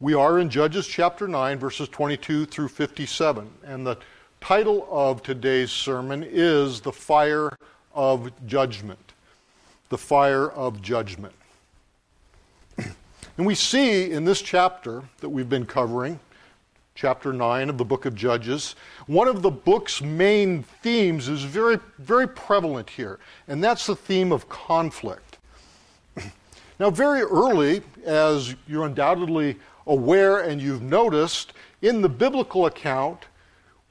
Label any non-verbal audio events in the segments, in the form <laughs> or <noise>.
We are in Judges chapter 9, verses 22 through 57. And the title of today's sermon is The Fire of Judgment. The Fire of Judgment. and we see in this chapter that we've been covering, chapter 9 of the book of Judges, one of the book's main themes is very, very prevalent here, and that's the theme of conflict. <clears throat> now, very early, as you're undoubtedly aware and you've noticed, in the biblical account,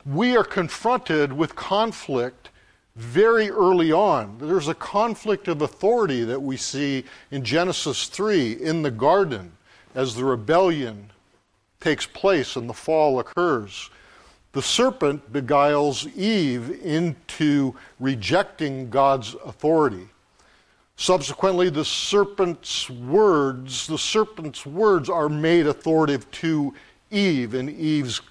we are confronted with conflict very early on. There's a conflict of authority that we see in Genesis 3 in the garden as the rebellion takes place and the fall occurs. The serpent beguiles Eve into rejecting God's authority. Subsequently, the serpent's words, the serpent's words are made authoritative to Eve and Eve's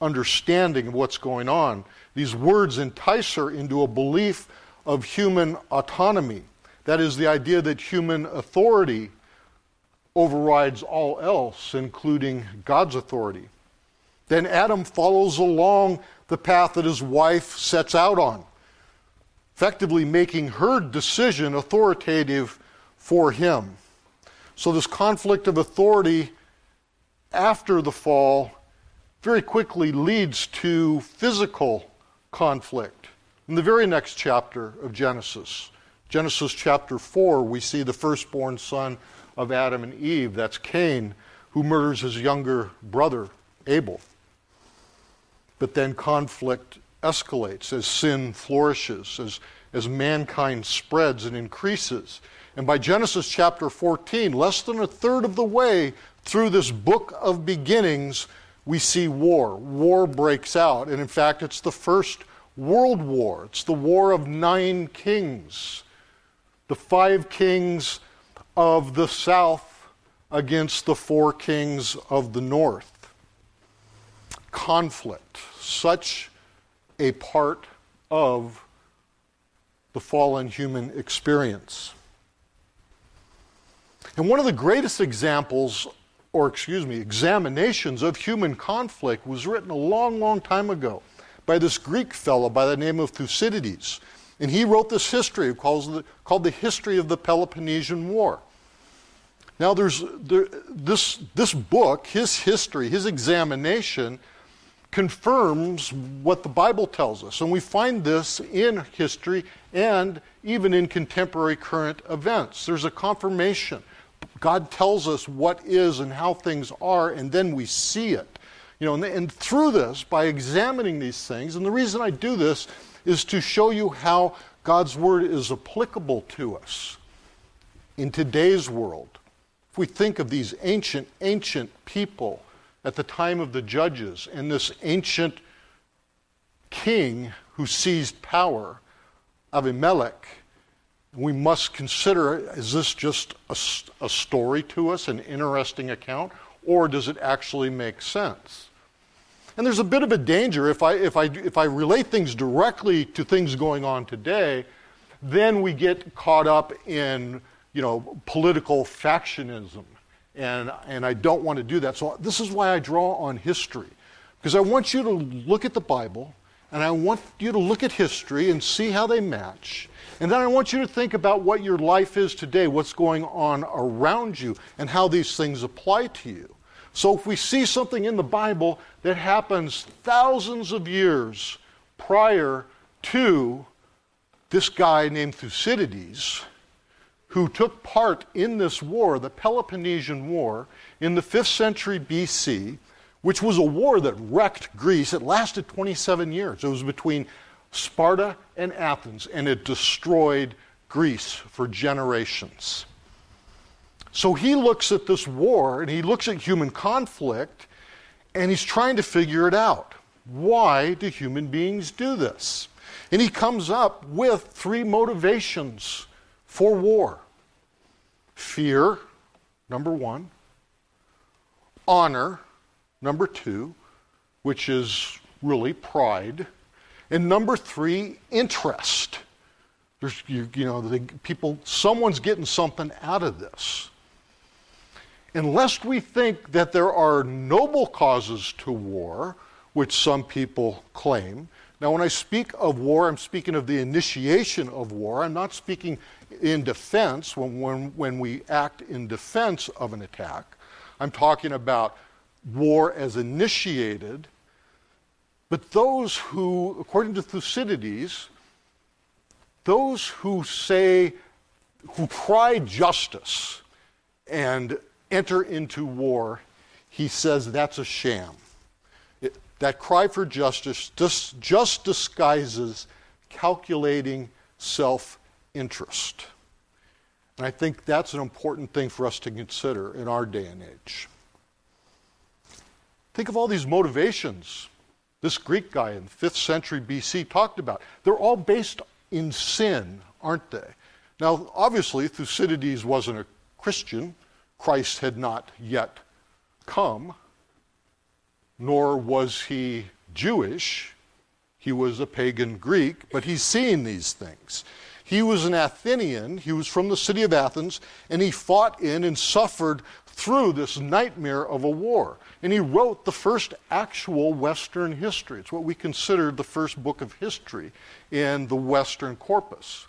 understanding of what's going on. These words entice her into a belief of human autonomy. That is, the idea that human authority overrides all else, including God's authority. Then Adam follows along the path that his wife sets out on effectively making her decision authoritative for him. So, this conflict of authority after the fall very quickly leads to physical conflict. In the very next chapter of Genesis, Genesis chapter 4, we see the firstborn son of Adam and Eve, that's Cain, who murders his younger brother, Abel. But then conflict escalates as sin flourishes, as, as mankind spreads and increases. And by Genesis chapter 14, less than a third of the way through this book of beginnings, we see war. War breaks out. And in fact, it's the first world war. It's the war of nine kings. The five kings of the south against the four kings of the north. Conflict. Such a part of the fallen human experience. And one of the greatest examples, or excuse me, examinations of human conflict was written a long, long time ago by this Greek fellow by the name of Thucydides. And he wrote this history called the History of the Peloponnesian War. Now, there's there, this, this book, his history, his examination, confirms what the Bible tells us. And we find this in history and even in contemporary current events. There's a confirmation. God tells us what is and how things are, and then we see it. You know, and, and through this, by examining these things, and the reason I do this is to show you how God's Word is applicable to us in today's world. If we think of these ancient, ancient people at the time of the judges and this ancient king who seized power, Abimelech, we must consider is this just a, a, story to us, an interesting account, or does it actually make sense? And there's a bit of a danger if I, if I, if I relate things directly to things going on today, then we get caught up in you know, political factionism and, and I don't want to do that. So, this is why I draw on history, because I want you to look at the Bible, and I want you to look at history and see how they match. And then I want you to think about what your life is today, what's going on around you, and how these things apply to you. So, if we see something in the Bible that happens thousands of years prior to this guy named Thucydides, who took part in this war, the Peloponnesian War, in the 5th century BC, which was a war that wrecked Greece. It lasted 27 years. It was between Sparta and Athens, and it destroyed Greece for generations. So he looks at this war and he looks at human conflict and he's trying to figure it out. Why do human beings do this? And he comes up with three motivations for war fear, number one, honor, number two, which is really pride, and number three, interest. There's, you, you know, the people, someone's getting something out of this. And lest we think that there are noble causes to war, which some people claim. Now, when I speak of war, I'm speaking of the initiation of war. I'm not speaking in defense when, when, when we act in defense of an attack. I'm talking about war as initiated. But those who, according to Thucydides, those who say, who cry justice and enter into war, he says that's a sham. It, that cry for justice just, just disguises calculating self interest. And I think that's an important thing for us to consider in our day and age. Think of all these motivations this Greek guy in 5th century BC talked about. They're all based in sin, aren't they? Now, obviously, Thucydides wasn't a Christian. Christ had not yet come, nor was he Jewish. He was a pagan Greek, but he's seeing these things. He was an Athenian, he was from the city of Athens, and he fought in and suffered through this nightmare of a war. And he wrote the first actual Western history. It's what we consider the first book of history in the Western corpus.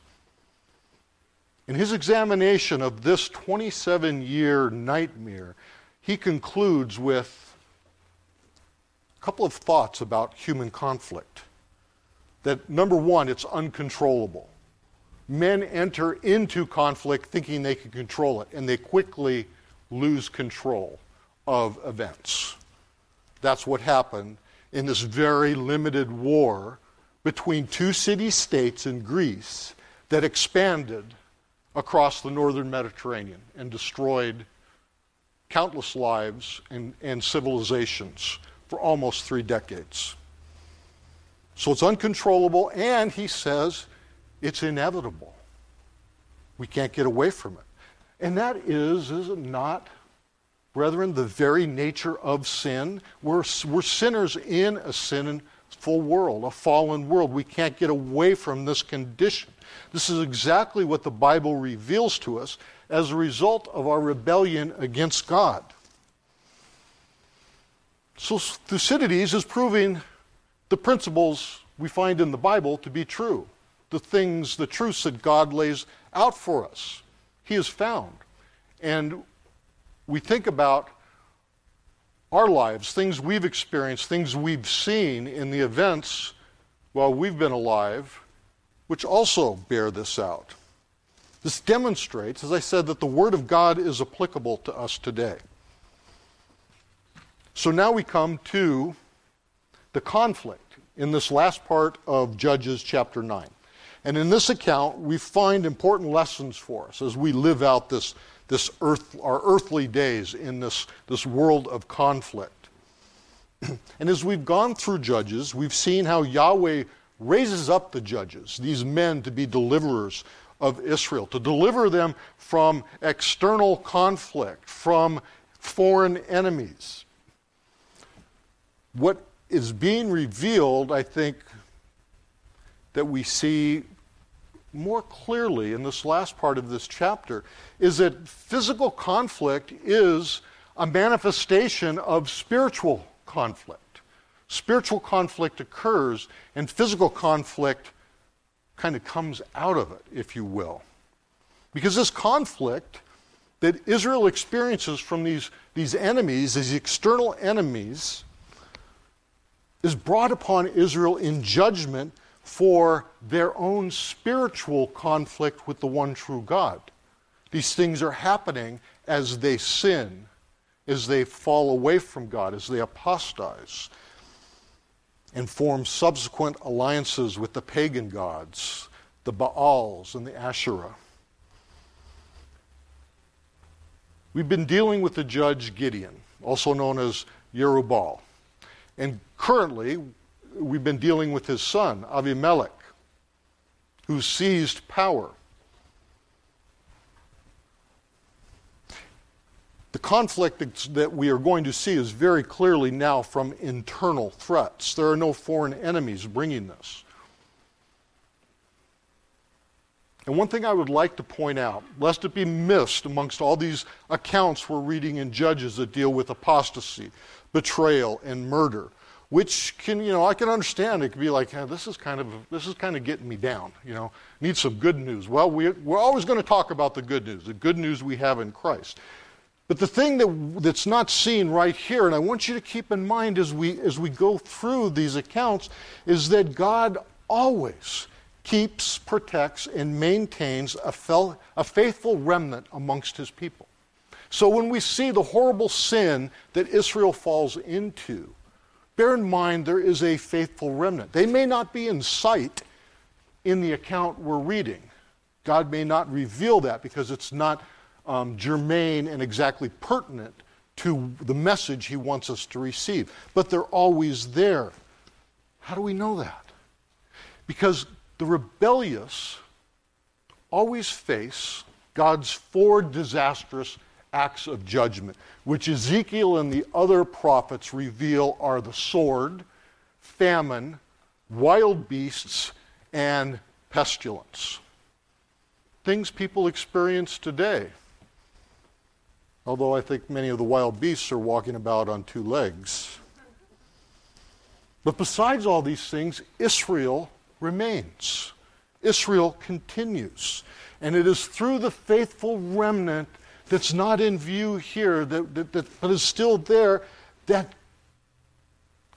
In his examination of this 27 year nightmare, he concludes with a couple of thoughts about human conflict. That number one, it's uncontrollable. Men enter into conflict thinking they can control it, and they quickly lose control of events. That's what happened in this very limited war between two city states in Greece that expanded across the northern Mediterranean and destroyed countless lives and, and civilizations for almost three decades. So it's uncontrollable, and he says it's inevitable. We can't get away from it. And that is, is it not, brethren, the very nature of sin? We're, we're sinners in a sinful world, a fallen world. We can't get away from this condition. This is exactly what the Bible reveals to us as a result of our rebellion against God. So Thucydides is proving the principles we find in the Bible to be true, the things, the truths that God lays out for us. He is found. And we think about our lives, things we've experienced, things we've seen in the events while we've been alive, which also bear this out. This demonstrates, as I said, that the Word of God is applicable to us today. So now we come to the conflict in this last part of Judges chapter 9. And in this account, we find important lessons for us as we live out this, this earth, our earthly days in this, this world of conflict. <clears throat> and as we've gone through Judges, we've seen how Yahweh raises up the judges, these men to be deliverers of Israel, to deliver them from external conflict, from foreign enemies. What is being revealed, I think, that we see more clearly in this last part of this chapter is that physical conflict is a manifestation of spiritual conflict spiritual conflict occurs and physical conflict kind of comes out of it, if you will. Because this conflict that Israel experiences from these, these enemies, these external enemies, is brought upon Israel in judgment for their own spiritual conflict with the one true God. These things are happening as they sin, as they fall away from God, as they apostatize and form subsequent alliances with the pagan gods, the Baals and the Asherah. We've been dealing with the judge Gideon, also known as Jerubbaal. And currently, we've been dealing with his son, Avimelech, who seized power The conflict that we are going to see is very clearly now from internal threats. There are no foreign enemies bringing this. And one thing I would like to point out, lest it be missed amongst all these accounts we're reading in Judges that deal with apostasy, betrayal, and murder, which can, you know, I can understand. It could be like, hey, this is kind of, this is kind of getting me down, you know, need some good news. Well, we, we're always going to talk about the good news, the good news we have in Christ. But the thing that, that's not seen right here, and I want you to keep in mind as we, as we go through these accounts, is that God always keeps, protects, and maintains a, fel- a faithful remnant amongst his people. So when we see the horrible sin that Israel falls into, bear in mind there is a faithful remnant. They may not be in sight in the account we're reading. God may not reveal that because it's not um, germane and exactly pertinent to the message he wants us to receive. But they're always there. How do we know that? Because the rebellious always face God's four disastrous acts of judgment, which Ezekiel and the other prophets reveal are the sword, famine, wild beasts, and pestilence. Things people experience today. Although I think many of the wild beasts are walking about on two legs. But besides all these things, Israel remains. Israel continues. And it is through the faithful remnant that's not in view here, that, that, that, but is still there, that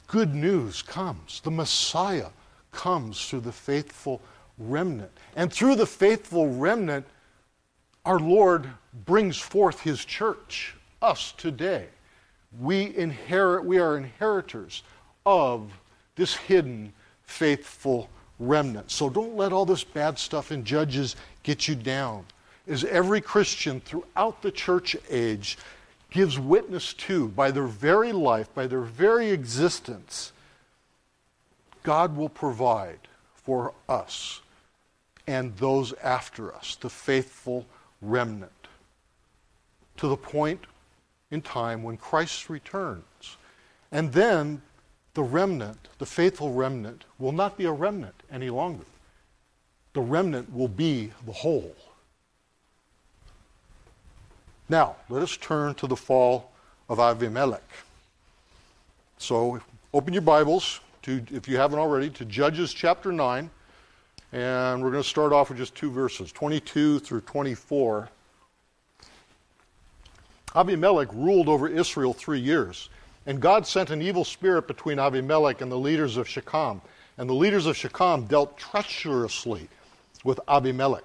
good news comes. The Messiah comes through the faithful remnant. And through the faithful remnant, our Lord brings forth his church, us today. We inherit, we are inheritors of this hidden faithful remnant. So don't let all this bad stuff in Judges get you down. As every Christian throughout the church age gives witness to, by their very life, by their very existence, God will provide for us and those after us, the faithful remnant to the point in time when Christ returns. And then the remnant, the faithful remnant, will not be a remnant any longer. The remnant will be the whole. Now, let us turn to the fall of Avimelech. So, open your Bibles, to, if you haven't already, to Judges chapter 9. And we're going to start off with just two verses 22 through 24. Abimelech ruled over Israel three years, and God sent an evil spirit between Abimelech and the leaders of Shechem. And the leaders of Shechem dealt treacherously with Abimelech,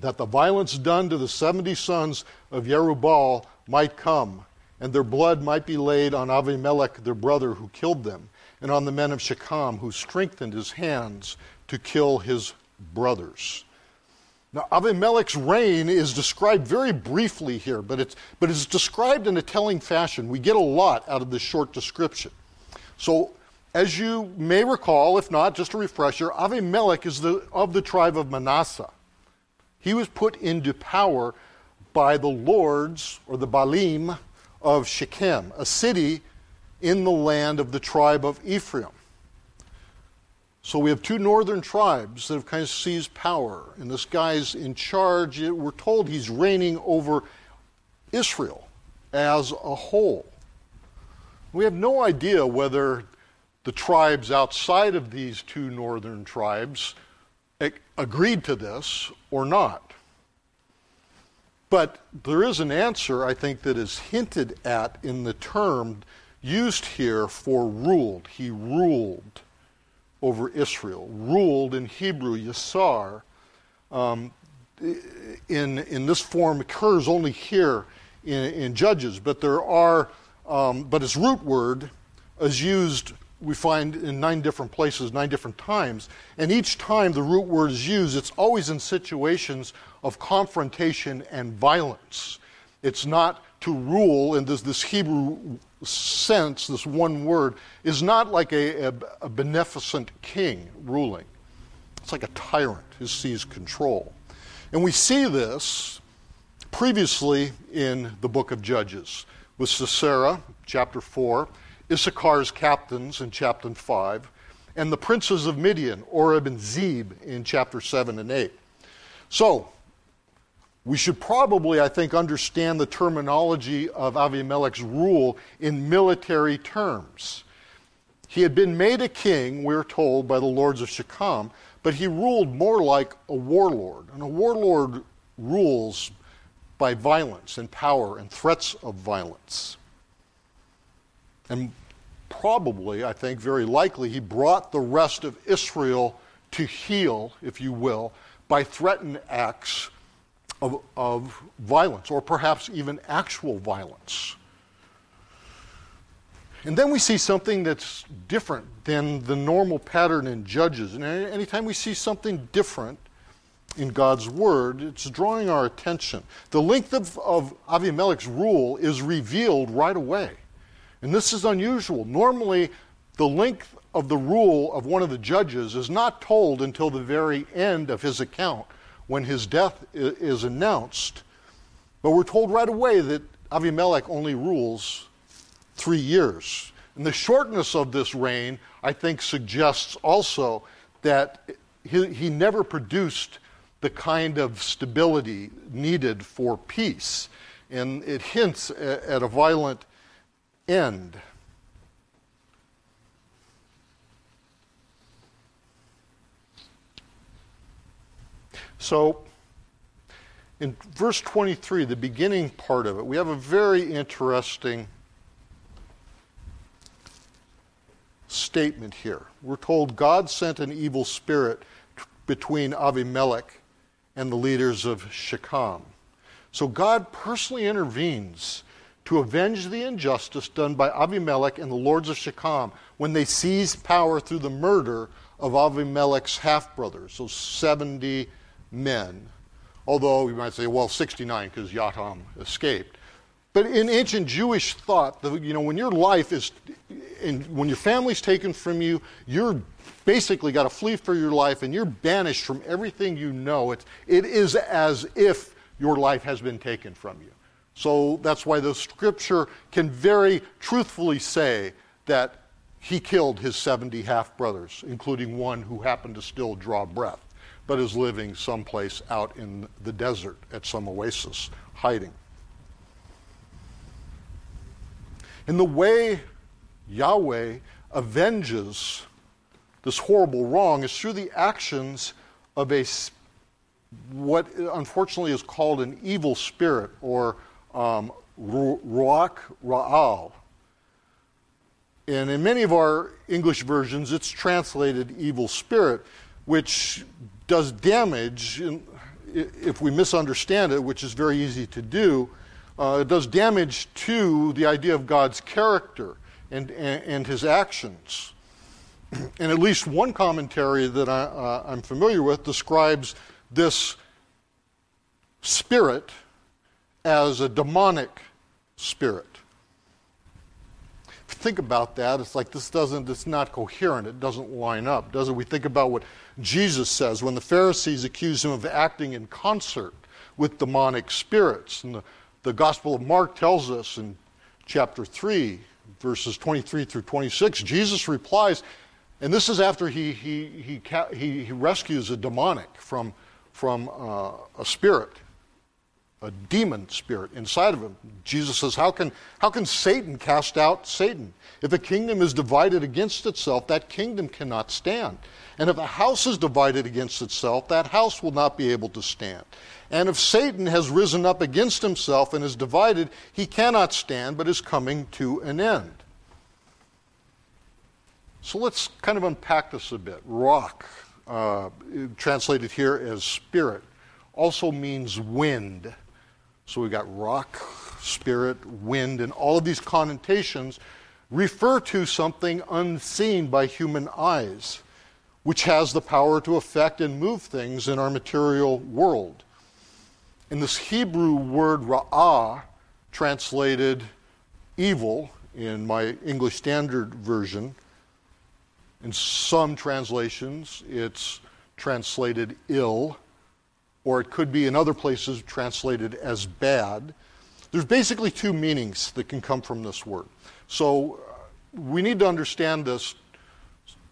that the violence done to the 70 sons of Jerubbaal might come, and their blood might be laid on Abimelech their brother who killed them, and on the men of Shechem who strengthened his hands to kill his brothers. Now, Abimelech's reign is described very briefly here, but it's, but it's described in a telling fashion. We get a lot out of this short description. So, as you may recall, if not, just a refresher, Abimelech is the, of the tribe of Manasseh. He was put into power by the lords, or the Baalim, of Shechem, a city in the land of the tribe of Ephraim. So we have two northern tribes that have kind of seized power, and this guy's in charge. We're told he's reigning over Israel as a whole. We have no idea whether the tribes outside of these two northern tribes agreed to this or not. But there is an answer, I think, that is hinted at in the term used here for ruled. He ruled over Israel. Ruled in Hebrew, Yasar, um, in, in this form occurs only here in, in Judges, but there are, um, but its root word is used, we find in nine different places, nine different times. And each time the root word is used, it's always in situations of confrontation and violence. It's not to rule in this, this Hebrew sense, this one word, is not like a, a, a beneficent king ruling. It's like a tyrant who sees control. And we see this previously in the book of Judges with Sisera, chapter 4, Issachar's captains in chapter 5, and the princes of Midian, Oreb and Zeb, in chapter 7 and 8. So, we should probably, I think, understand the terminology of Avimelech's rule in military terms. He had been made a king, we're told, by the lords of Shechem, but he ruled more like a warlord. And a warlord rules by violence and power and threats of violence. And probably, I think, very likely, he brought the rest of Israel to heel, if you will, by threatened acts of, of violence, or perhaps even actual violence. And then we see something that's different than the normal pattern in Judges. And anytime we see something different in God's Word, it's drawing our attention. The length of, of Avimelech's rule is revealed right away. And this is unusual. Normally, the length of the rule of one of the judges is not told until the very end of his account when his death is announced. But we're told right away that Avimelech only rules three years. And the shortness of this reign, I think, suggests also that he, he never produced the kind of stability needed for peace. And it hints at a violent end. So, in verse 23, the beginning part of it, we have a very interesting statement here. We're told God sent an evil spirit between Avimelech and the leaders of Shechem. So God personally intervenes to avenge the injustice done by Abimelech and the lords of Shechem when they seized power through the murder of Abimelech's half brothers, so 70 men. Although you might say, well, 69 because Yotam escaped. But in ancient Jewish thought, the, you know, when your life is, and when your family's taken from you, you're basically got to flee for your life and you're banished from everything you know. It, it is as if your life has been taken from you. So that's why the scripture can very truthfully say that he killed his 70 half brothers, including one who happened to still draw breath but is living someplace out in the desert at some oasis, hiding. In the way Yahweh avenges this horrible wrong is through the actions of a what unfortunately is called an evil spirit or um, ruach ra'ah. And in many of our English versions, it's translated evil spirit, which does damage if we misunderstand it, which is very easy to do. Uh, it does damage to the idea of God's character and, and, and his actions. <clears throat> And at least one commentary that I, uh, I'm familiar with describes this spirit as a demonic spirit think about that, it's like this doesn't, it's not coherent. It doesn't line up, does it? We think about what Jesus says when the Pharisees accuse him of acting in concert with demonic spirits. And the, the Gospel of Mark tells us in chapter 3, verses 23 through 26, Jesus replies, and this is after he, he, he, he, he rescues a demonic from, from uh, a spirit a demon spirit inside of him. Jesus says, how can, how can Satan cast out Satan? If a kingdom is divided against itself, that kingdom cannot stand. And if a house is divided against itself, that house will not be able to stand. And if Satan has risen up against himself and is divided, he cannot stand, but is coming to an end. So let's kind of unpack this a bit. Ruach, uh, translated here as spirit, also means wind. So we've got ruach, spirit, wind, and all of these connotations refer to something unseen by human eyes, which has the power to affect and move things in our material world. And this Hebrew word ra'ah, translated evil in my English Standard Version, in some translations it's translated ill or it could be in other places translated as bad. There's basically two meanings that can come from this word. So uh, we need to understand this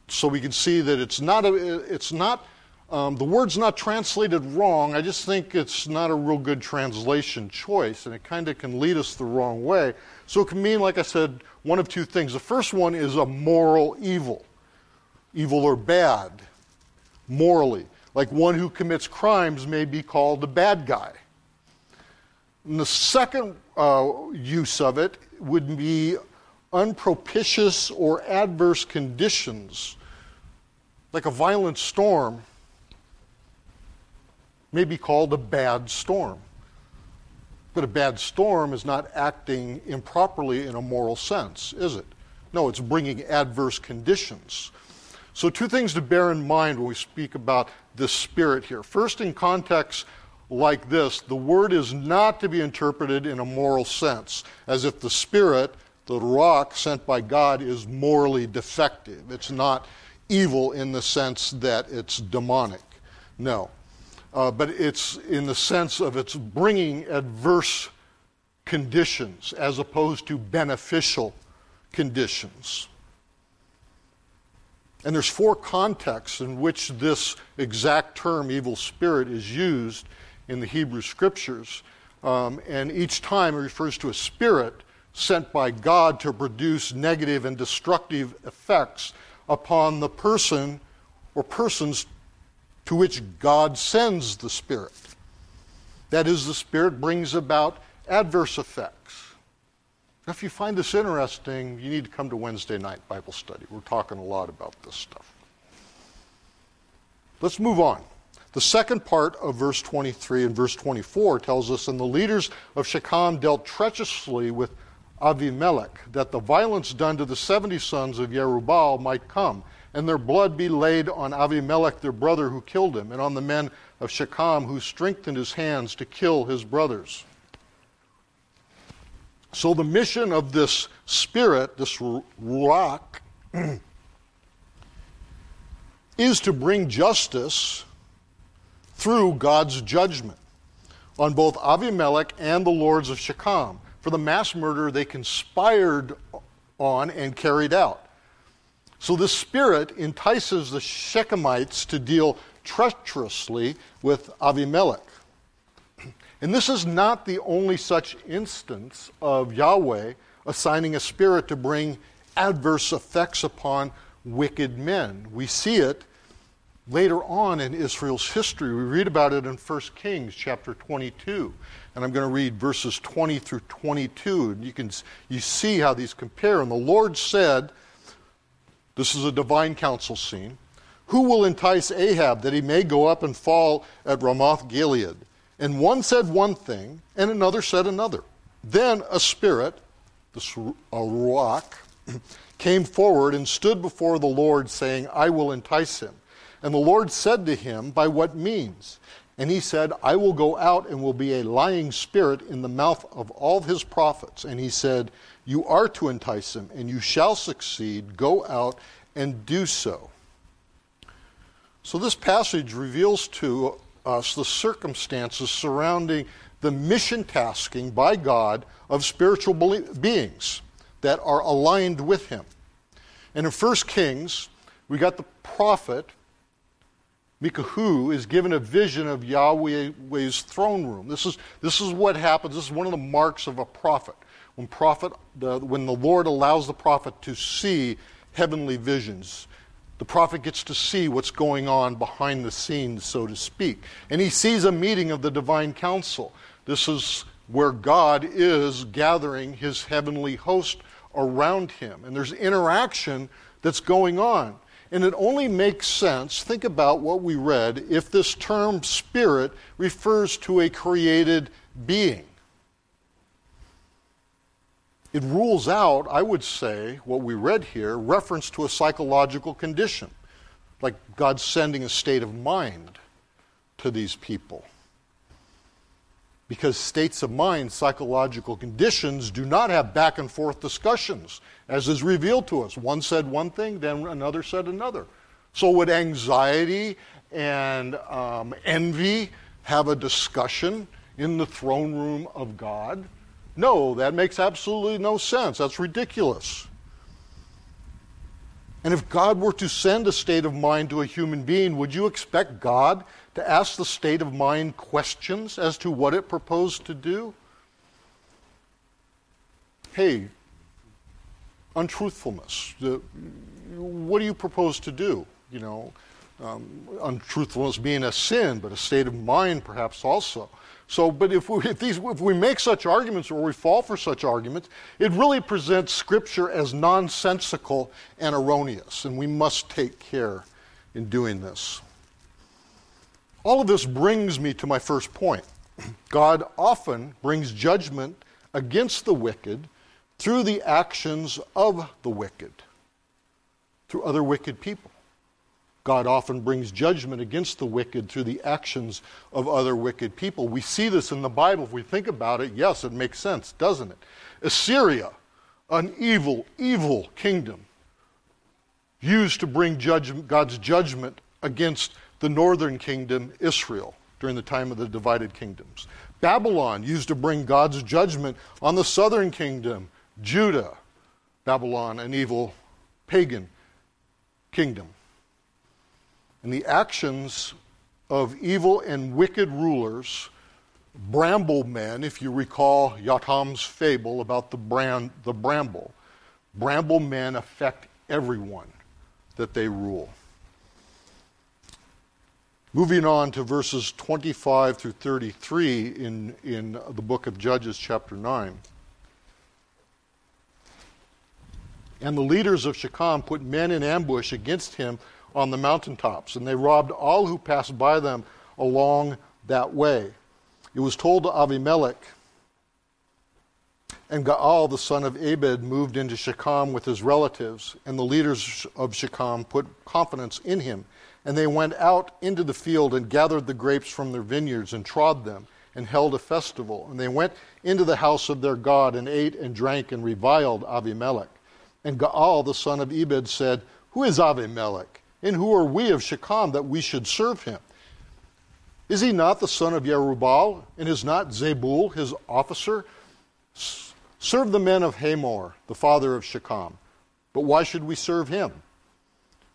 so we can see that it's not, a, it's not Um, the word's not translated wrong. I just think it's not a real good translation choice, and it kind of can lead us the wrong way. So it can mean, like I said, one of two things. The first one is a moral evil, evil or bad, morally. Like one who commits crimes may be called a bad guy. And the second uh, use of it would be unpropitious or adverse conditions, like a violent storm may be called a bad storm. But a bad storm is not acting improperly in a moral sense, is it? No, it's bringing adverse conditions. So, two things to bear in mind when we speak about this spirit here. First, in context like this, the word is not to be interpreted in a moral sense, as if the spirit, the ruach sent by God, is morally defective. It's not evil in the sense that it's demonic. No uh, but it's in the sense of it's bringing adverse conditions as opposed to beneficial conditions. And there's four contexts in which this exact term, evil spirit, is used in the Hebrew scriptures. Um, and each time it refers to a spirit sent by God to produce negative and destructive effects upon the person or persons to which God sends the Spirit. That is, the Spirit brings about adverse effects. If you find this interesting, you need to come to Wednesday night Bible study. We're talking a lot about this stuff. Let's move on. The second part of verse 23 and verse 24 tells us, And the leaders of Shechem dealt treacherously with Avimelech, that the violence done to the 70 sons of Jerubbaal might come and their blood be laid on Avimelech their brother who killed him, and on the men of Shechem who strengthened his hands to kill his brothers. So the mission of this spirit, this ruach, <clears throat> is to bring justice through God's judgment on both Avimelech and the lords of Shechem for the mass murder they conspired on and carried out. So this spirit entices the Shechemites to deal treacherously with Avimelech. And this is not the only such instance of Yahweh assigning a spirit to bring adverse effects upon wicked men. We see it later on in Israel's history. We read about it in 1 Kings chapter 22. And I'm going to read verses 20 through 22. And you can you see how these compare. And the Lord said, this is a divine council scene. Who will entice Ahab that he may go up and fall at Ramoth Gilead? And one said one thing, and another said another. Then a spirit, this a ruach, <clears throat> came forward and stood before the Lord, saying, I will entice him. And the Lord said to him, By what means? And he said, I will go out and will be a lying spirit in the mouth of all his prophets. And he said, You are to entice him, and you shall succeed. Go out and do so. So, this passage reveals to us the circumstances surrounding the mission tasking by God of spiritual beings that are aligned with him. And in 1 Kings, we got the prophet Mikahu is given a vision of Yahweh's throne room. This is, this is what happens. This is one of the marks of a prophet. When, prophet the, when the Lord allows the prophet to see heavenly visions, the prophet gets to see what's going on behind the scenes, so to speak. And he sees a meeting of the divine council. This is where God is gathering his heavenly host around him. And there's interaction that's going on. And it only makes sense, think about what we read, if this term spirit refers to a created being. It rules out, I would say, what we read here, reference to a psychological condition, like God sending a state of mind to these people because states of mind, psychological conditions, do not have back and forth discussions, as is revealed to us. One said one thing, then another said another. So, would anxiety and um, envy have a discussion in the throne room of God? No, that makes absolutely no sense. That's ridiculous. And if God were to send a state of mind to a human being, would you expect God to ask the state of mind questions as to what it proposed to do? Hey, untruthfulness. The, what do you propose to do? You know, um, untruthfulness being a sin, but a state of mind perhaps also. So, but if we, <laughs> if, these, if we make such arguments or we fall for such arguments, it really presents Scripture as nonsensical and erroneous, and we must take care in doing this. All of this brings me to my first point. <clears throat> God often brings judgment against the wicked through the actions of the wicked, through other wicked people. God often brings judgment against the wicked through the actions of other wicked people. We see this in the Bible. If we think about it, yes, it makes sense, doesn't it? Assyria, an evil, evil kingdom, used to bring judgment, God's judgment against the northern kingdom, Israel, during the time of the divided kingdoms. Babylon used to bring God's judgment on the southern kingdom, Judah. Babylon, an evil pagan kingdom and the actions of evil and wicked rulers, bramble men, if you recall Yatham's fable about the, brand, the bramble, bramble men affect everyone that they rule. Moving on to verses 25 through 33 in, in the book of Judges, chapter 9. And the leaders of Shechem put men in ambush against him on the mountaintops, and they robbed all who passed by them along that way. It was told to Avimelech, and Gaal, the son of Ebed, moved into Shechem with his relatives, and the leaders of Shechem put confidence in him. And they went out into the field and gathered the grapes from their vineyards and trod them and held a festival. And they went into the house of their God and ate and drank and reviled Avimelech. And Gaal, the son of Ebed, said, Who is Avimelech? And who are we of Shechem that we should serve him? Is he not the son of Jerubbaal? And is not Zebul his officer? Serve the men of Hamor, the father of Shechem. But why should we serve him?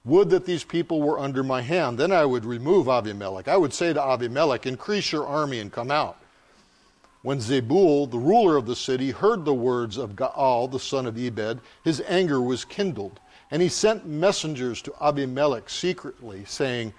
Would that these people were under my hand. Then I would remove Avimelech. I would say to Avimelech, Increase your army and come out. When Zebul, the ruler of the city, heard the words of Gaal, the son of Ebed, his anger was kindled and he sent messengers to Abimelech secretly, saying,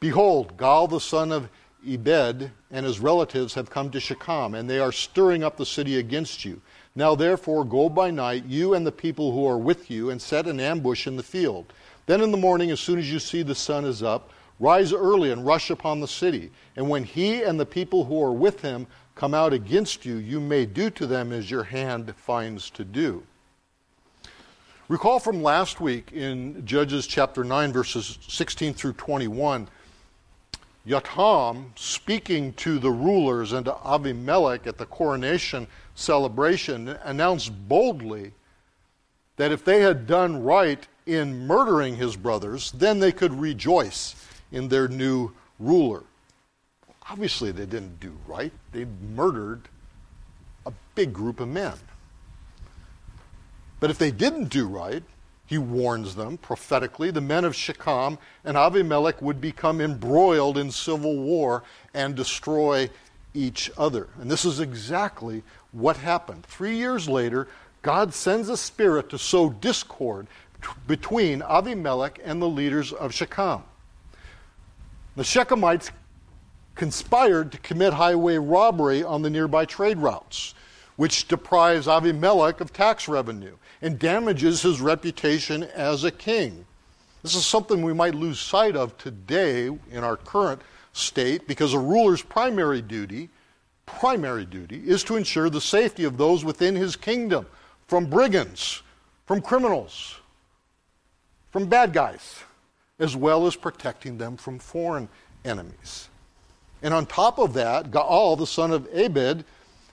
Behold, Gaal the son of Ebed and his relatives have come to Shechem, and they are stirring up the city against you. Now therefore go by night, you and the people who are with you, and set an ambush in the field. Then in the morning, as soon as you see the sun is up, rise early and rush upon the city. And when he and the people who are with him come out against you, you may do to them as your hand finds to do. Recall from last week in Judges chapter 9, verses 16 through 21, Yatham speaking to the rulers and to Abimelech at the coronation celebration announced boldly that if they had done right in murdering his brothers, then they could rejoice in their new ruler. Obviously, they didn't do right. They murdered a big group of men. But if they didn't do right, he warns them prophetically, the men of Shechem and Avimelech would become embroiled in civil war and destroy each other. And this is exactly what happened. Three years later, God sends a spirit to sow discord between Avimelech and the leaders of Shechem. The Shechemites conspired to commit highway robbery on the nearby trade routes, which deprives Avimelech of tax revenue and damages his reputation as a king. This is something we might lose sight of today in our current state because a ruler's primary duty, primary duty, is to ensure the safety of those within his kingdom from brigands, from criminals, from bad guys, as well as protecting them from foreign enemies. And on top of that, Gaal, the son of Abed,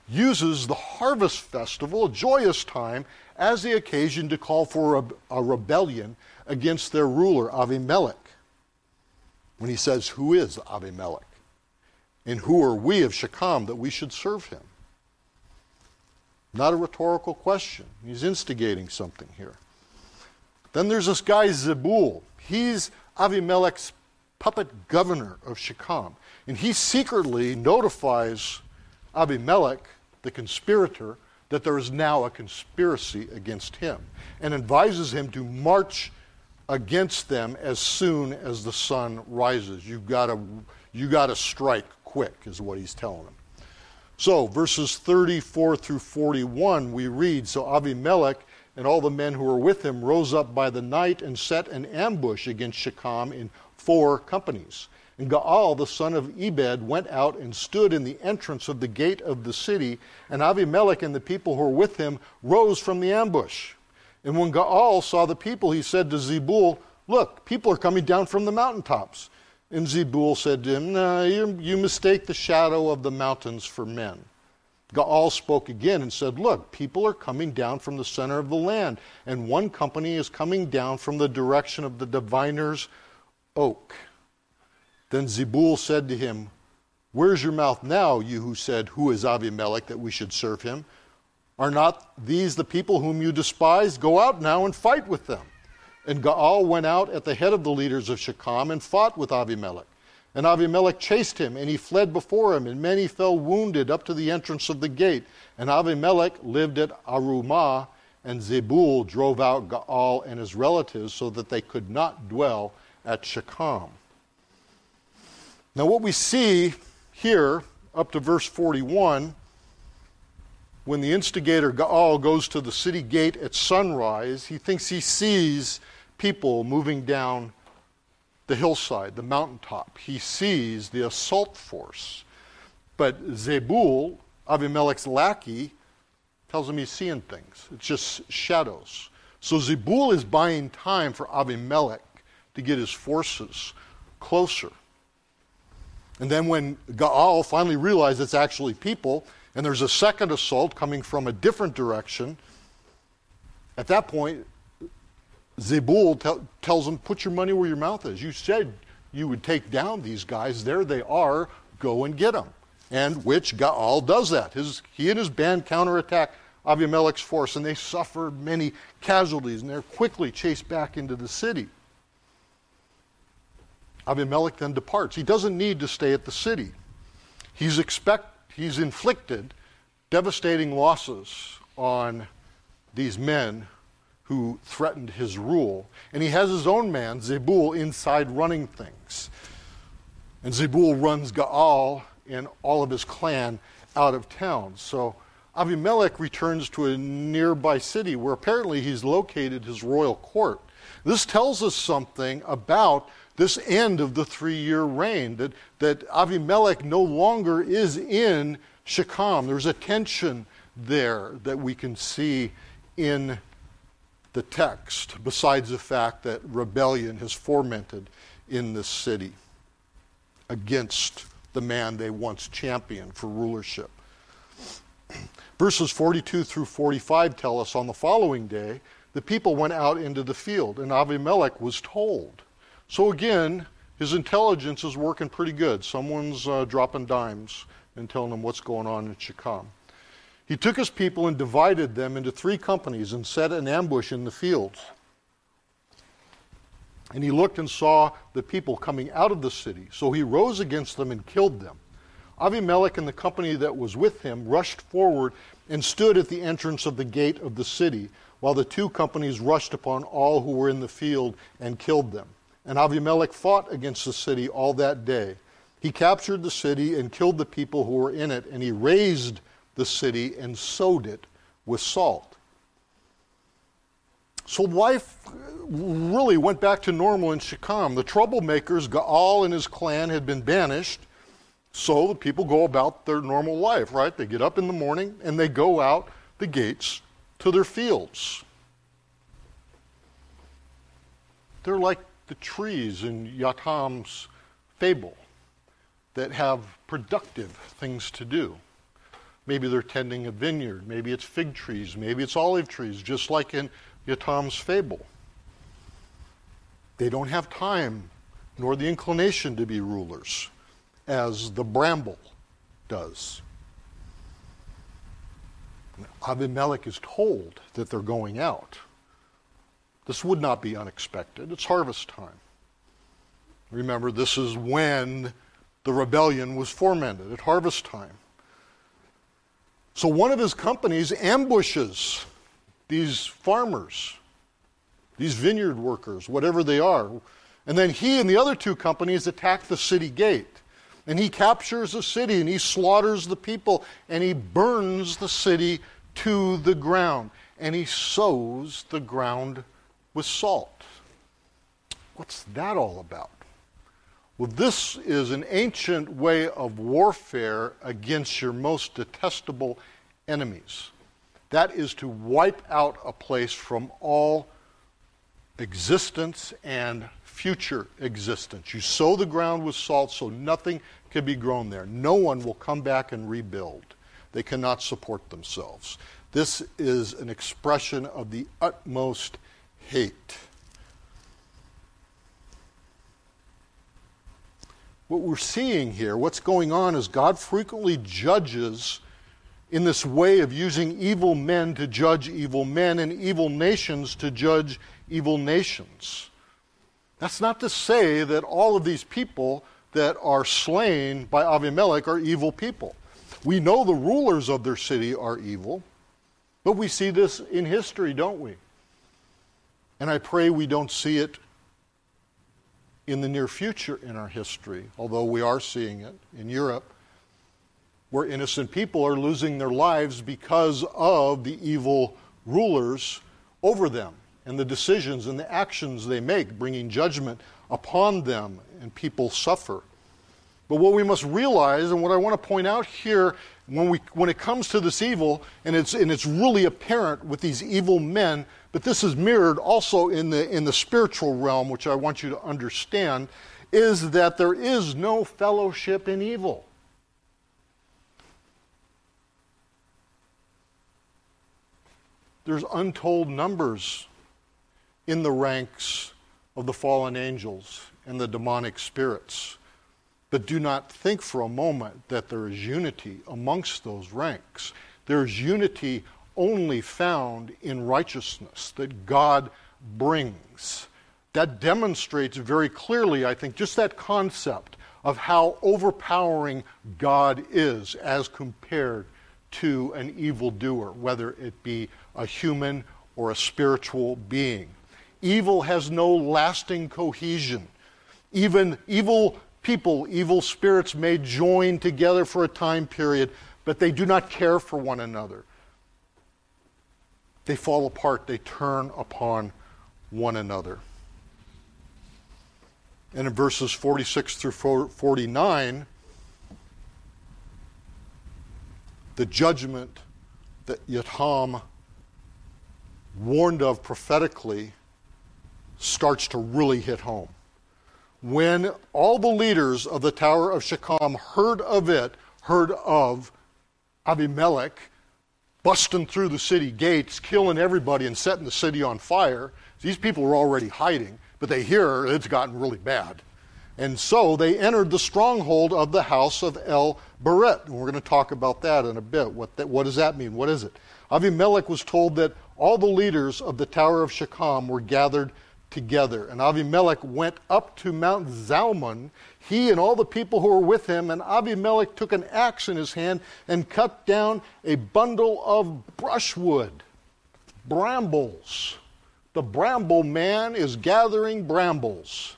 uses the harvest festival, a joyous time, as the occasion to call for a, a rebellion against their ruler, Avimelech. When he says, Who is Avimelech? And who are we of Shechem that we should serve him? Not a rhetorical question. He's instigating something here. Then there's this guy Zebul. He's Avimelech's puppet governor of Shechem. And he secretly notifies Abimelech, the conspirator, that there is now a conspiracy against him and advises him to march against them as soon as the sun rises. You've got to, you got to strike quick, is what he's telling them. So, verses 34 through 41, we read So Abimelech and all the men who were with him rose up by the night and set an ambush against Shechem in four companies. And Gaal, the son of Ebed, went out and stood in the entrance of the gate of the city, and Abimelech and the people who were with him rose from the ambush. And when Gaal saw the people, he said to Zebul, Look, people are coming down from the mountaintops. And Zebul said to him, no, you, you mistake the shadow of the mountains for men. Gaal spoke again and said, Look, people are coming down from the center of the land, and one company is coming down from the direction of the diviner's oak. Then Zebul said to him, Where's your mouth now, you who said, Who is Abimelech that we should serve him? Are not these the people whom you despise? Go out now and fight with them. And Gaal went out at the head of the leaders of Shechem and fought with Abimelech. And Abimelech chased him, and he fled before him, and many fell wounded up to the entrance of the gate. And Abimelech lived at Arumah, and Zebul drove out Gaal and his relatives so that they could not dwell at Shechem. Now, what we see here, up to verse 41, when the instigator Gaal goes to the city gate at sunrise, he thinks he sees people moving down the hillside, the mountaintop. He sees the assault force. But Zebul, Abimelech's lackey, tells him he's seeing things. It's just shadows. So Zebul is buying time for Abimelech to get his forces closer. And then when Gaal finally realizes it's actually people, and there's a second assault coming from a different direction, at that point, Zebul te- tells him, Put your money where your mouth is. You said you would take down these guys. There they are. Go and get them. And which Gaal does that. His, he and his band counterattack Abimelech's force, and they suffer many casualties, and they're quickly chased back into the city. Abimelech then departs. He doesn't need to stay at the city. He's, expect, he's inflicted devastating losses on these men who threatened his rule. And he has his own man, Zebul, inside running things. And Zebul runs Gaal and all of his clan out of town. So Abimelech returns to a nearby city where apparently he's located his royal court. This tells us something about this end of the three year reign, that, that Avimelech no longer is in Shechem. There's a tension there that we can see in the text, besides the fact that rebellion has fomented in this city against the man they once championed for rulership. <clears throat> Verses 42 through 45 tell us on the following day, the people went out into the field, and Avimelech was told. So again, his intelligence is working pretty good. Someone's uh, dropping dimes and telling him what's going on in Shechem. He took his people and divided them into three companies and set an ambush in the fields. And he looked and saw the people coming out of the city. So he rose against them and killed them. Abimelech and the company that was with him rushed forward and stood at the entrance of the gate of the city, while the two companies rushed upon all who were in the field and killed them. And Abimelech fought against the city all that day. He captured the city and killed the people who were in it, and he razed the city and sowed it with salt. So life really went back to normal in Shechem. The troublemakers, Gaal and his clan, had been banished. So the people go about their normal life, right? They get up in the morning and they go out the gates to their fields. They're like the trees in Yotam's fable that have productive things to do. Maybe they're tending a vineyard, maybe it's fig trees, maybe it's olive trees, just like in Yotam's fable. They don't have time nor the inclination to be rulers, as the bramble does. Abimelech is told that they're going out. This would not be unexpected. It's harvest time. Remember, this is when the rebellion was fomented, at harvest time. So one of his companies ambushes these farmers, these vineyard workers, whatever they are. And then he and the other two companies attack the city gate. And he captures the city and he slaughters the people and he burns the city to the ground. And he sows the ground with salt. What's that all about? Well, this is an ancient way of warfare against your most detestable enemies. That is to wipe out a place from all existence and future existence. You sow the ground with salt so nothing can be grown there. No one will come back and rebuild. They cannot support themselves. This is an expression of the utmost hate. what we're seeing here, what's going on, is God frequently judges in this way of using evil men to judge evil men and evil nations to judge evil nations. That's not to say that all of these people that are slain by Avimelech are evil people. We know the rulers of their city are evil, but we see this in history, don't we? And I pray we don't see it in the near future in our history, although we are seeing it in Europe, where innocent people are losing their lives because of the evil rulers over them and the decisions and the actions they make, bringing judgment upon them, and people suffer. But what we must realize, and what I want to point out here, when, we, when it comes to this evil, and it's, and it's really apparent with these evil men, but this is mirrored also in the, in the spiritual realm, which I want you to understand, is that there is no fellowship in evil. There's untold numbers in the ranks of the fallen angels and the demonic spirits. But do not think for a moment that there is unity amongst those ranks. There is unity only found in righteousness that God brings. That demonstrates very clearly, I think, just that concept of how overpowering God is as compared to an evildoer, whether it be a human or a spiritual being. Evil has no lasting cohesion. Even evil people, evil spirits may join together for a time period, but they do not care for one another they fall apart, they turn upon one another. And in verses 46 through 49, the judgment that Yatham warned of prophetically starts to really hit home. When all the leaders of the Tower of Shechem heard of it, heard of Abimelech, busting through the city gates, killing everybody, and setting the city on fire. These people were already hiding, but they hear it's gotten really bad. And so they entered the stronghold of the house of El Berith. And we're going to talk about that in a bit. What, that, what does that mean? What is it? Avimelech was told that all the leaders of the Tower of Shechem were gathered together. And Avimelech went up to Mount Zalmon, he and all the people who were with him. And Avimelech took an axe in his hand and cut down a bundle of brushwood, brambles. The bramble man is gathering brambles.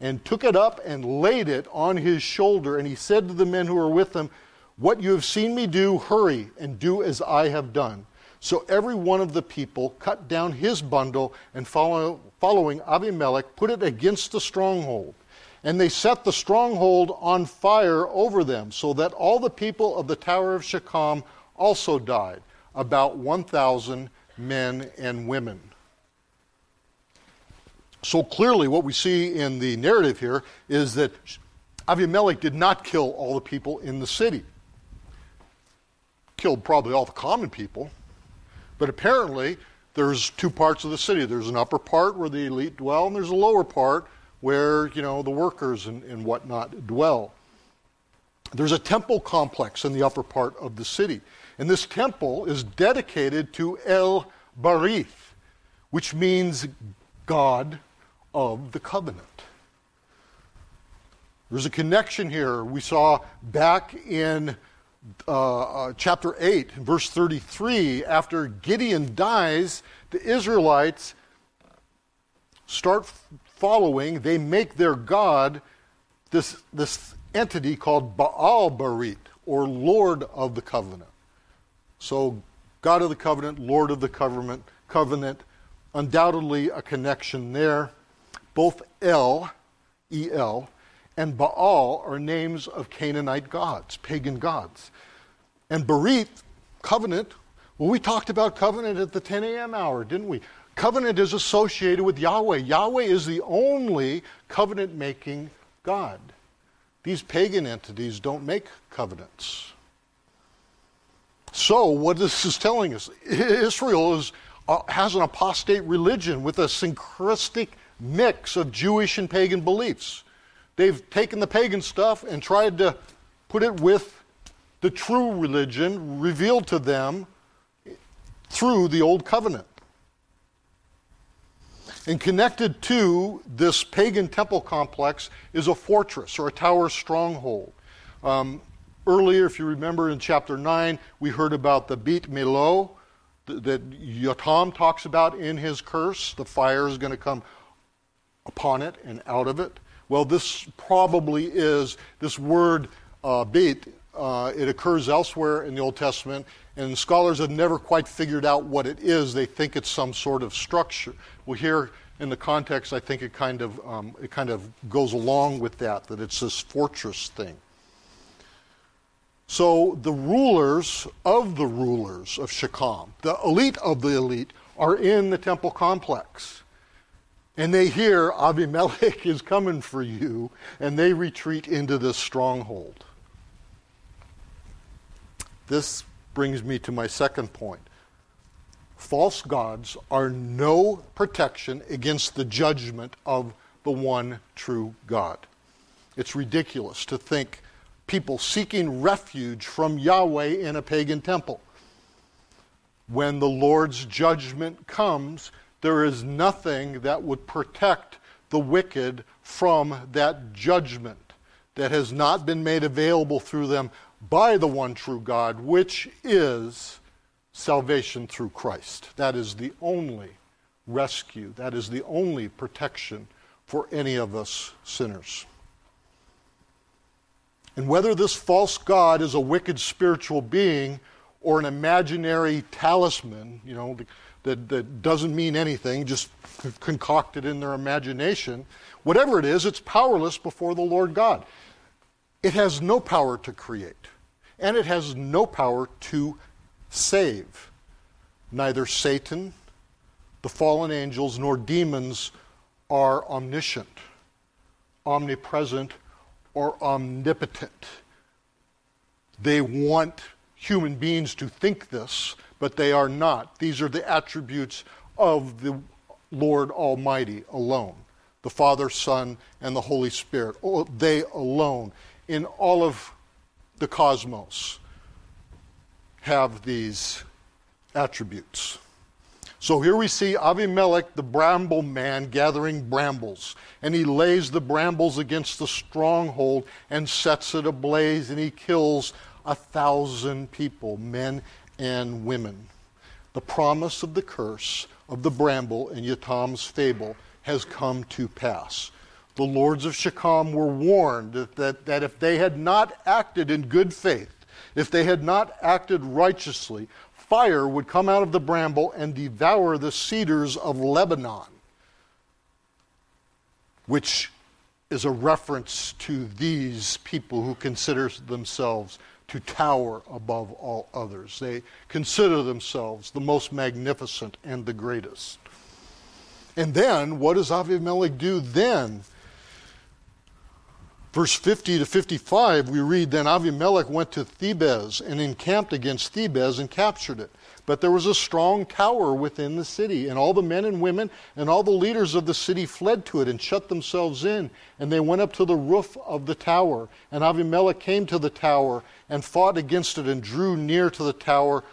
And took it up and laid it on his shoulder. And he said to the men who were with him, What you have seen me do, hurry and do as I have done. So every one of the people cut down his bundle and follow, following Abimelech put it against the stronghold. And they set the stronghold on fire over them, so that all the people of the Tower of Shechem also died, about 1,000 men and women. So clearly, what we see in the narrative here is that Abimelech did not kill all the people in the city. Killed probably all the common people, but apparently, there's two parts of the city. There's an upper part where the elite dwell, and there's a lower part where you know the workers and, and whatnot dwell. There's a temple complex in the upper part of the city, and this temple is dedicated to El Berith, which means God of the covenant. There's a connection here. We saw back in uh, uh, chapter 8, verse 33, after Gideon dies, the Israelites start following, they make their God this, this entity called Baal Berith, or Lord of the Covenant. So, God of the Covenant, Lord of the Covenant, covenant undoubtedly a connection there. Both El, E L, and Baal are names of Canaanite gods, pagan gods. And Berit, covenant, well, we talked about covenant at the 10 a.m. hour, didn't we? Covenant is associated with Yahweh. Yahweh is the only covenant making God. These pagan entities don't make covenants. So, what this is telling us, Israel is, uh, has an apostate religion with a syncretic mix of Jewish and pagan beliefs. They've taken the pagan stuff and tried to put it with the true religion revealed to them through the Old Covenant. And connected to this pagan temple complex is a fortress or a tower stronghold. Um, earlier, if you remember in chapter 9, we heard about the Beit Millo that Yotam talks about in his curse. The fire is going to come upon it and out of it. Well, this probably is this word uh. Uh, it occurs elsewhere in the Old Testament, and scholars have never quite figured out what it is. They think it's some sort of structure. Well, here in the context, I think it kind of um, it kind of goes along with that. That it's this fortress thing. So the rulers of the rulers of Shechem, the elite of the elite, are in the temple complex and they hear Abimelech is coming for you, and they retreat into this stronghold. This brings me to my second point. False gods are no protection against the judgment of the one true God. It's ridiculous to think people seeking refuge from Yahweh in a pagan temple. When the Lord's judgment comes, there is nothing that would protect the wicked from that judgment that has not been made available through them by the one true God, which is salvation through Christ. That is the only rescue, that is the only protection for any of us sinners. And whether this false God is a wicked spiritual being or an imaginary talisman, you know, that, that doesn't mean anything, just concocted in their imagination. Whatever it is, it's powerless before the Lord God. It has no power to create, and it has no power to save. Neither Satan, the fallen angels, nor demons are omniscient, omnipresent, or omnipotent. They want human beings to think this, but they are not. These are the attributes of the Lord Almighty alone the Father, Son, and the Holy Spirit. They alone in all of the cosmos have these attributes. So here we see Avimelech, the bramble man, gathering brambles. And he lays the brambles against the stronghold and sets it ablaze, and he kills a thousand people, men and women. The promise of the curse of the bramble in Yotam's fable has come to pass. The lords of Shechem were warned that, that, that if they had not acted in good faith, if they had not acted righteously, fire would come out of the bramble and devour the cedars of Lebanon, which is a reference to these people who consider themselves to tower above all others. They consider themselves the most magnificent and the greatest. And then, what does Avimelech do then? Verse 50 to 55, we read Then Avimelech went to Thebez and encamped against Thebez and captured it. But there was a strong tower within the city, and all the men and women and all the leaders of the city fled to it and shut themselves in. And they went up to the roof of the tower. And Avimelech came to the tower and fought against it and drew near to the tower,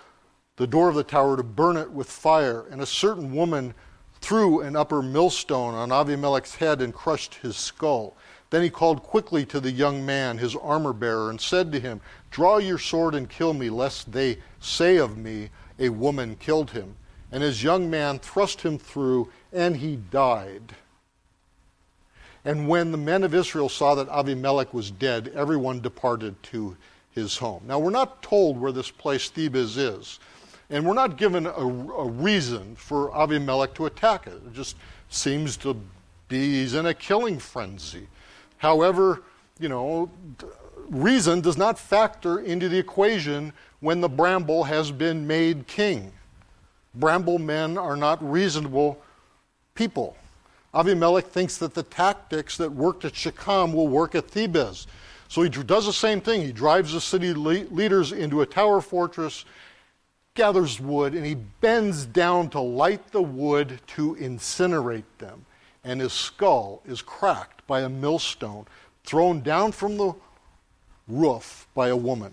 the door of the tower, to burn it with fire. And a certain woman threw an upper millstone on Avimelech's head and crushed his skull. Then he called quickly to the young man, his armor bearer, and said to him, Draw your sword and kill me, lest they say of me, A woman killed him. And his young man thrust him through, and he died. And when the men of Israel saw that Avimelech was dead, everyone departed to his home. Now, we're not told where this place Thebez is, and we're not given a, a reason for Avimelech to attack it. It just seems to be he's in a killing frenzy. However, you know, reason does not factor into the equation when the bramble has been made king. Bramble men are not reasonable people. Avimelech thinks that the tactics that worked at Shechem will work at Thebez. So he does the same thing. He drives the city leaders into a tower fortress, gathers wood, and he bends down to light the wood to incinerate them. And his skull is cracked by a millstone thrown down from the roof by a woman.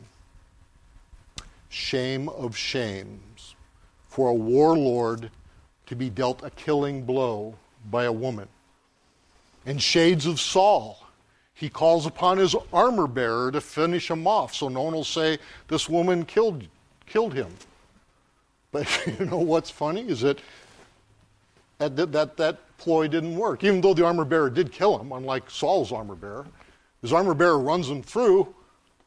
Shame of shames for a warlord to be dealt a killing blow by a woman. In Shades of Saul, he calls upon his armor bearer to finish him off so no one will say this woman killed, killed him. But <laughs> you know what's funny is that that, that that ploy didn't work. Even though the armor bearer did kill him, unlike Saul's armor bearer, his armor bearer runs him through,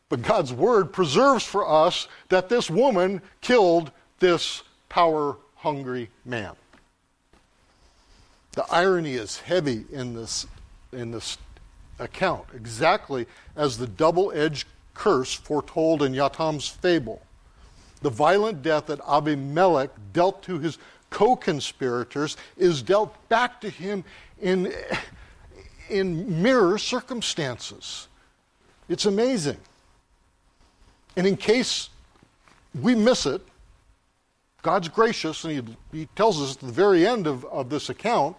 but God's word preserves for us that this woman killed this power hungry man. The irony is heavy in this, in this account, exactly as the double edged curse foretold in Yatam's fable. The violent death that Abimelech dealt to his co conspirators is dealt back to him in, in mirror circumstances. It's amazing. And in case we miss it, God's gracious, and he, he tells us at the very end of, of this account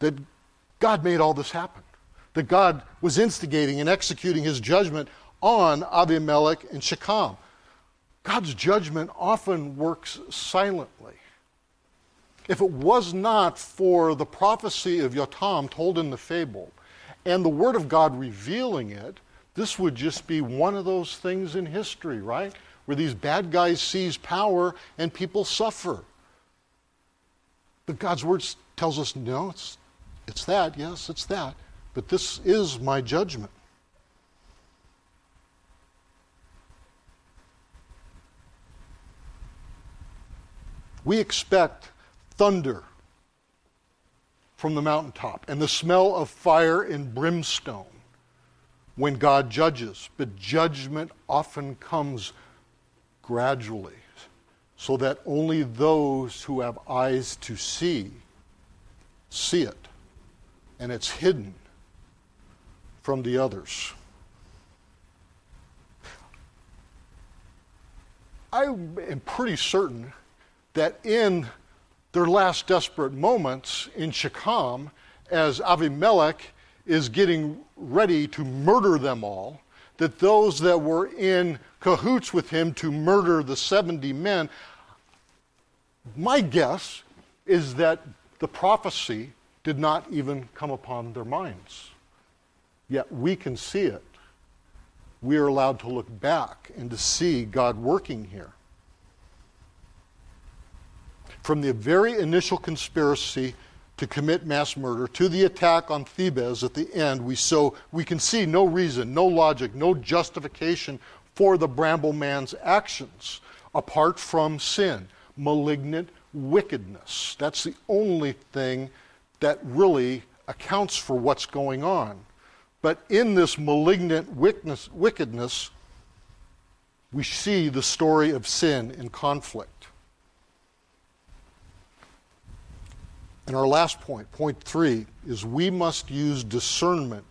that God made all this happen. That God was instigating and executing his judgment on Abimelech and Shechem. God's judgment often works silently. If it was not for the prophecy of Yotam told in the fable and the Word of God revealing it, this would just be one of those things in history, right? where these bad guys seize power and people suffer. But God's word tells us no, it's, it's that, yes, it's that. But this is my judgment. We expect thunder from the mountaintop and the smell of fire and brimstone when God judges. But judgment often comes gradually, so that only those who have eyes to see see it, and it's hidden from the others. I am pretty certain that in their last desperate moments in Shechem, as Avimelech is getting ready to murder them all, that those that were in cahoots with him to murder the 70 men, my guess is that the prophecy did not even come upon their minds. Yet we can see it. We are allowed to look back and to see God working here. From the very initial conspiracy to commit mass murder to the attack on Thebez at the end, we, so, we can see no reason, no logic, no justification for the bramble man's actions apart from sin, malignant wickedness. That's the only thing that really accounts for what's going on. But in this malignant wickedness, we see the story of sin and conflict. And our last point, point three, is we must use discernment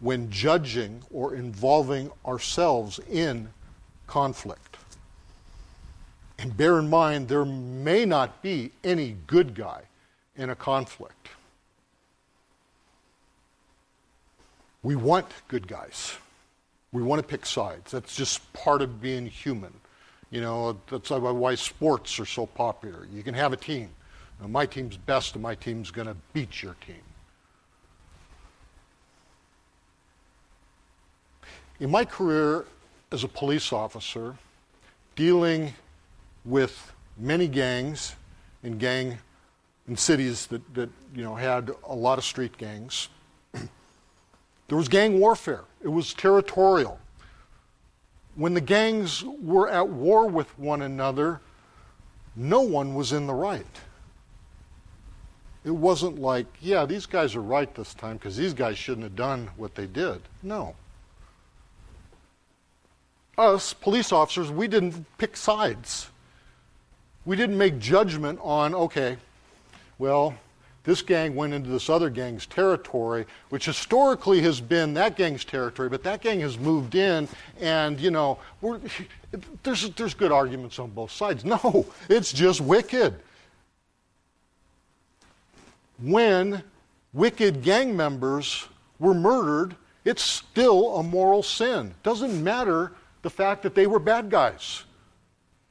when judging or involving ourselves in conflict. And bear in mind, there may not be any good guy in a conflict. We want good guys. We want to pick sides. That's just part of being human. You know, that's why sports are so popular. You can have a team my team's best and my team's going to beat your team. In my career as a police officer, dealing with many gangs in gang in cities that, that you know had a lot of street gangs, there was gang warfare. It was territorial. When the gangs were at war with one another, no one was in the right. It wasn't like, yeah, these guys are right this time because these guys shouldn't have done what they did. No. Us, police officers, we didn't pick sides. We didn't make judgment on, okay, well, this gang went into this other gang's territory, which historically has been that gang's territory, but that gang has moved in, and you know, <laughs> there's there's good arguments on both sides. No, it's just wicked when wicked gang members were murdered, it's still a moral sin. Doesn't matter the fact that they were bad guys.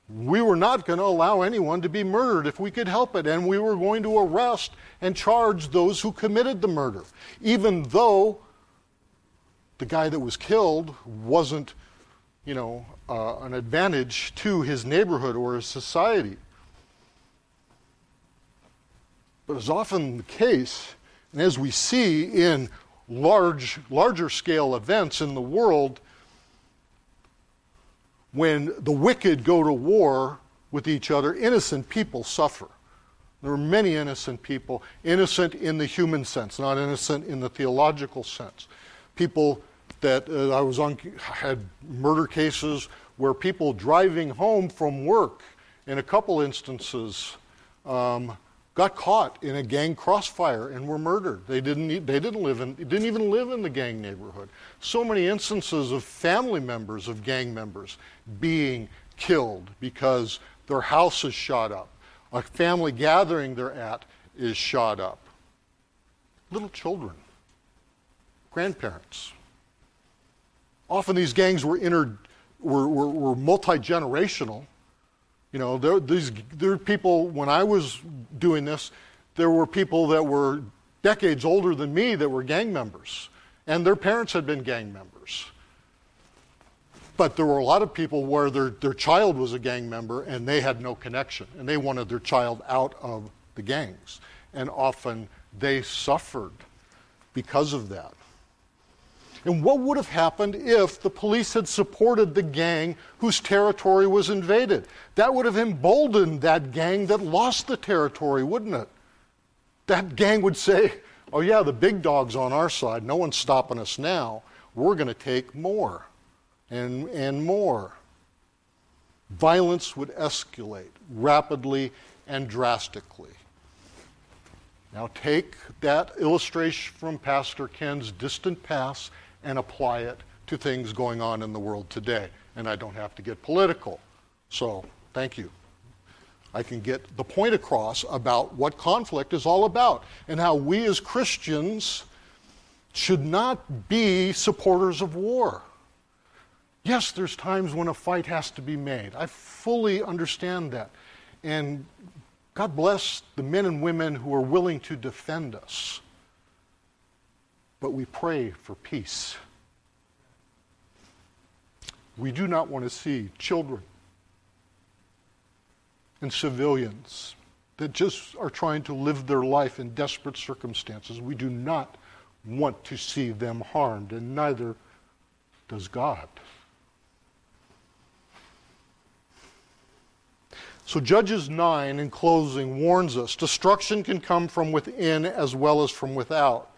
We were not going to allow anyone to be murdered if we could help it, and we were going to arrest and charge those who committed the murder, even though the guy that was killed wasn't, you know, uh, an advantage to his neighborhood or his society. But as often the case, and as we see in large, larger scale events in the world, when the wicked go to war with each other, innocent people suffer. There are many innocent people, innocent in the human sense, not innocent in the theological sense. People that uh, I was on had murder cases where people driving home from work, in a couple instances, um, got caught in a gang crossfire and were murdered. They didn't, they didn't, live in, didn't even live in the gang neighborhood. So many instances of family members of gang members being killed because their house is shot up. A family gathering they're at is shot up. Little children, grandparents. Often these gangs were, inter, were, were, were multi generational you know, there, these, there are people, when I was doing this, there were people that were decades older than me that were gang members, and their parents had been gang members. But there were a lot of people where their, their child was a gang member and they had no connection, and they wanted their child out of the gangs. And often they suffered because of that. And what would have happened if the police had supported the gang whose territory was invaded? That would have emboldened that gang that lost the territory, wouldn't it? That gang would say, oh, yeah, the big dog's on our side. No one's stopping us now. We're going to take more and, and more. Violence would escalate rapidly and drastically. Now, take that illustration from Pastor Ken's distant past and apply it to things going on in the world today. And I don't have to get political. So, thank you. I can get the point across about what conflict is all about and how we as Christians should not be supporters of war. Yes, there's times when a fight has to be made. I fully understand that. And God bless the men and women who are willing to defend us but we pray for peace. We do not want to see children and civilians that just are trying to live their life in desperate circumstances. We do not want to see them harmed, and neither does God. So, Judges 9, in closing, warns us destruction can come from within as well as from without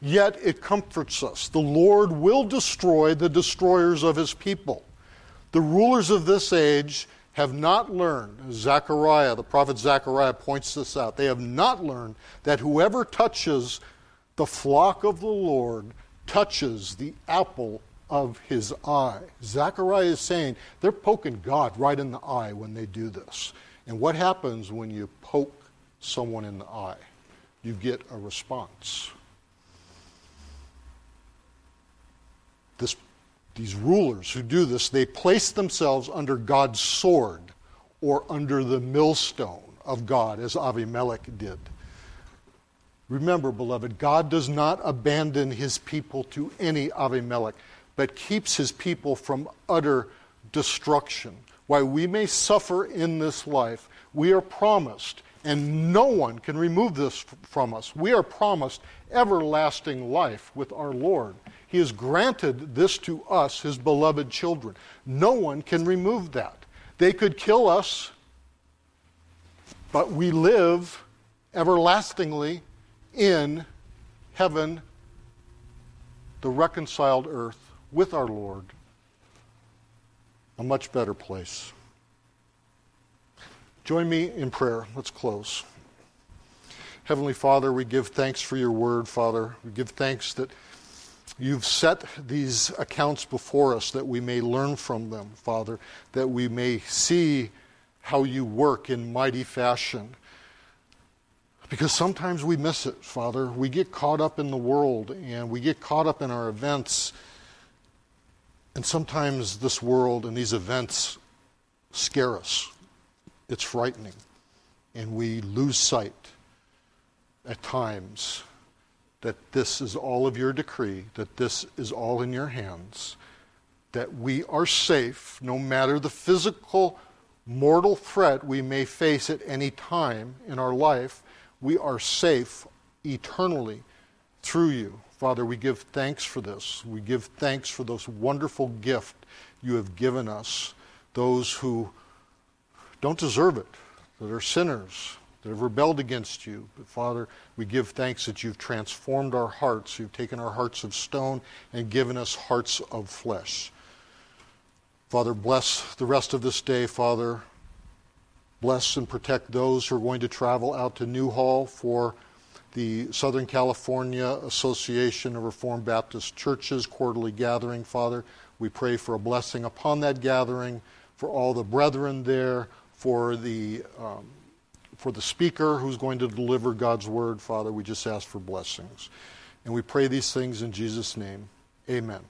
yet it comforts us. The Lord will destroy the destroyers of his people. The rulers of this age have not learned, Zechariah, the prophet Zechariah points this out, they have not learned that whoever touches the flock of the Lord touches the apple of his eye. Zechariah is saying they're poking God right in the eye when they do this. And what happens when you poke someone in the eye? You get a response. This, these rulers who do this, they place themselves under God's sword or under the millstone of God as Avimelech did. Remember, beloved, God does not abandon his people to any Avimelech, but keeps his people from utter destruction. While we may suffer in this life, we are promised, and no one can remove this from us, we are promised everlasting life with our Lord. He has granted this to us, his beloved children. No one can remove that. They could kill us, but we live everlastingly in heaven, the reconciled earth with our Lord, a much better place. Join me in prayer. Let's close. Heavenly Father, we give thanks for your word, Father. We give thanks that you've set these accounts before us that we may learn from them, Father, that we may see how you work in mighty fashion. Because sometimes we miss it, Father. We get caught up in the world and we get caught up in our events. And sometimes this world and these events scare us. It's frightening. And we lose sight at times that this is all of your decree, that this is all in your hands, that we are safe no matter the physical, mortal threat we may face at any time in our life we are safe eternally through you. Father, we give thanks for this. We give thanks for those wonderful gift you have given us, those who don't deserve it, that are sinners, that have rebelled against you. But Father, we give thanks that you've transformed our hearts. You've taken our hearts of stone and given us hearts of flesh. Father, bless the rest of this day, Father. Bless and protect those who are going to travel out to Newhall for the Southern California Association of Reformed Baptist Churches quarterly gathering, Father. We pray for a blessing upon that gathering, for all the brethren there, for the, um, for the speaker who's going to deliver God's word, Father. We just ask for blessings. And we pray these things in Jesus' name. Amen.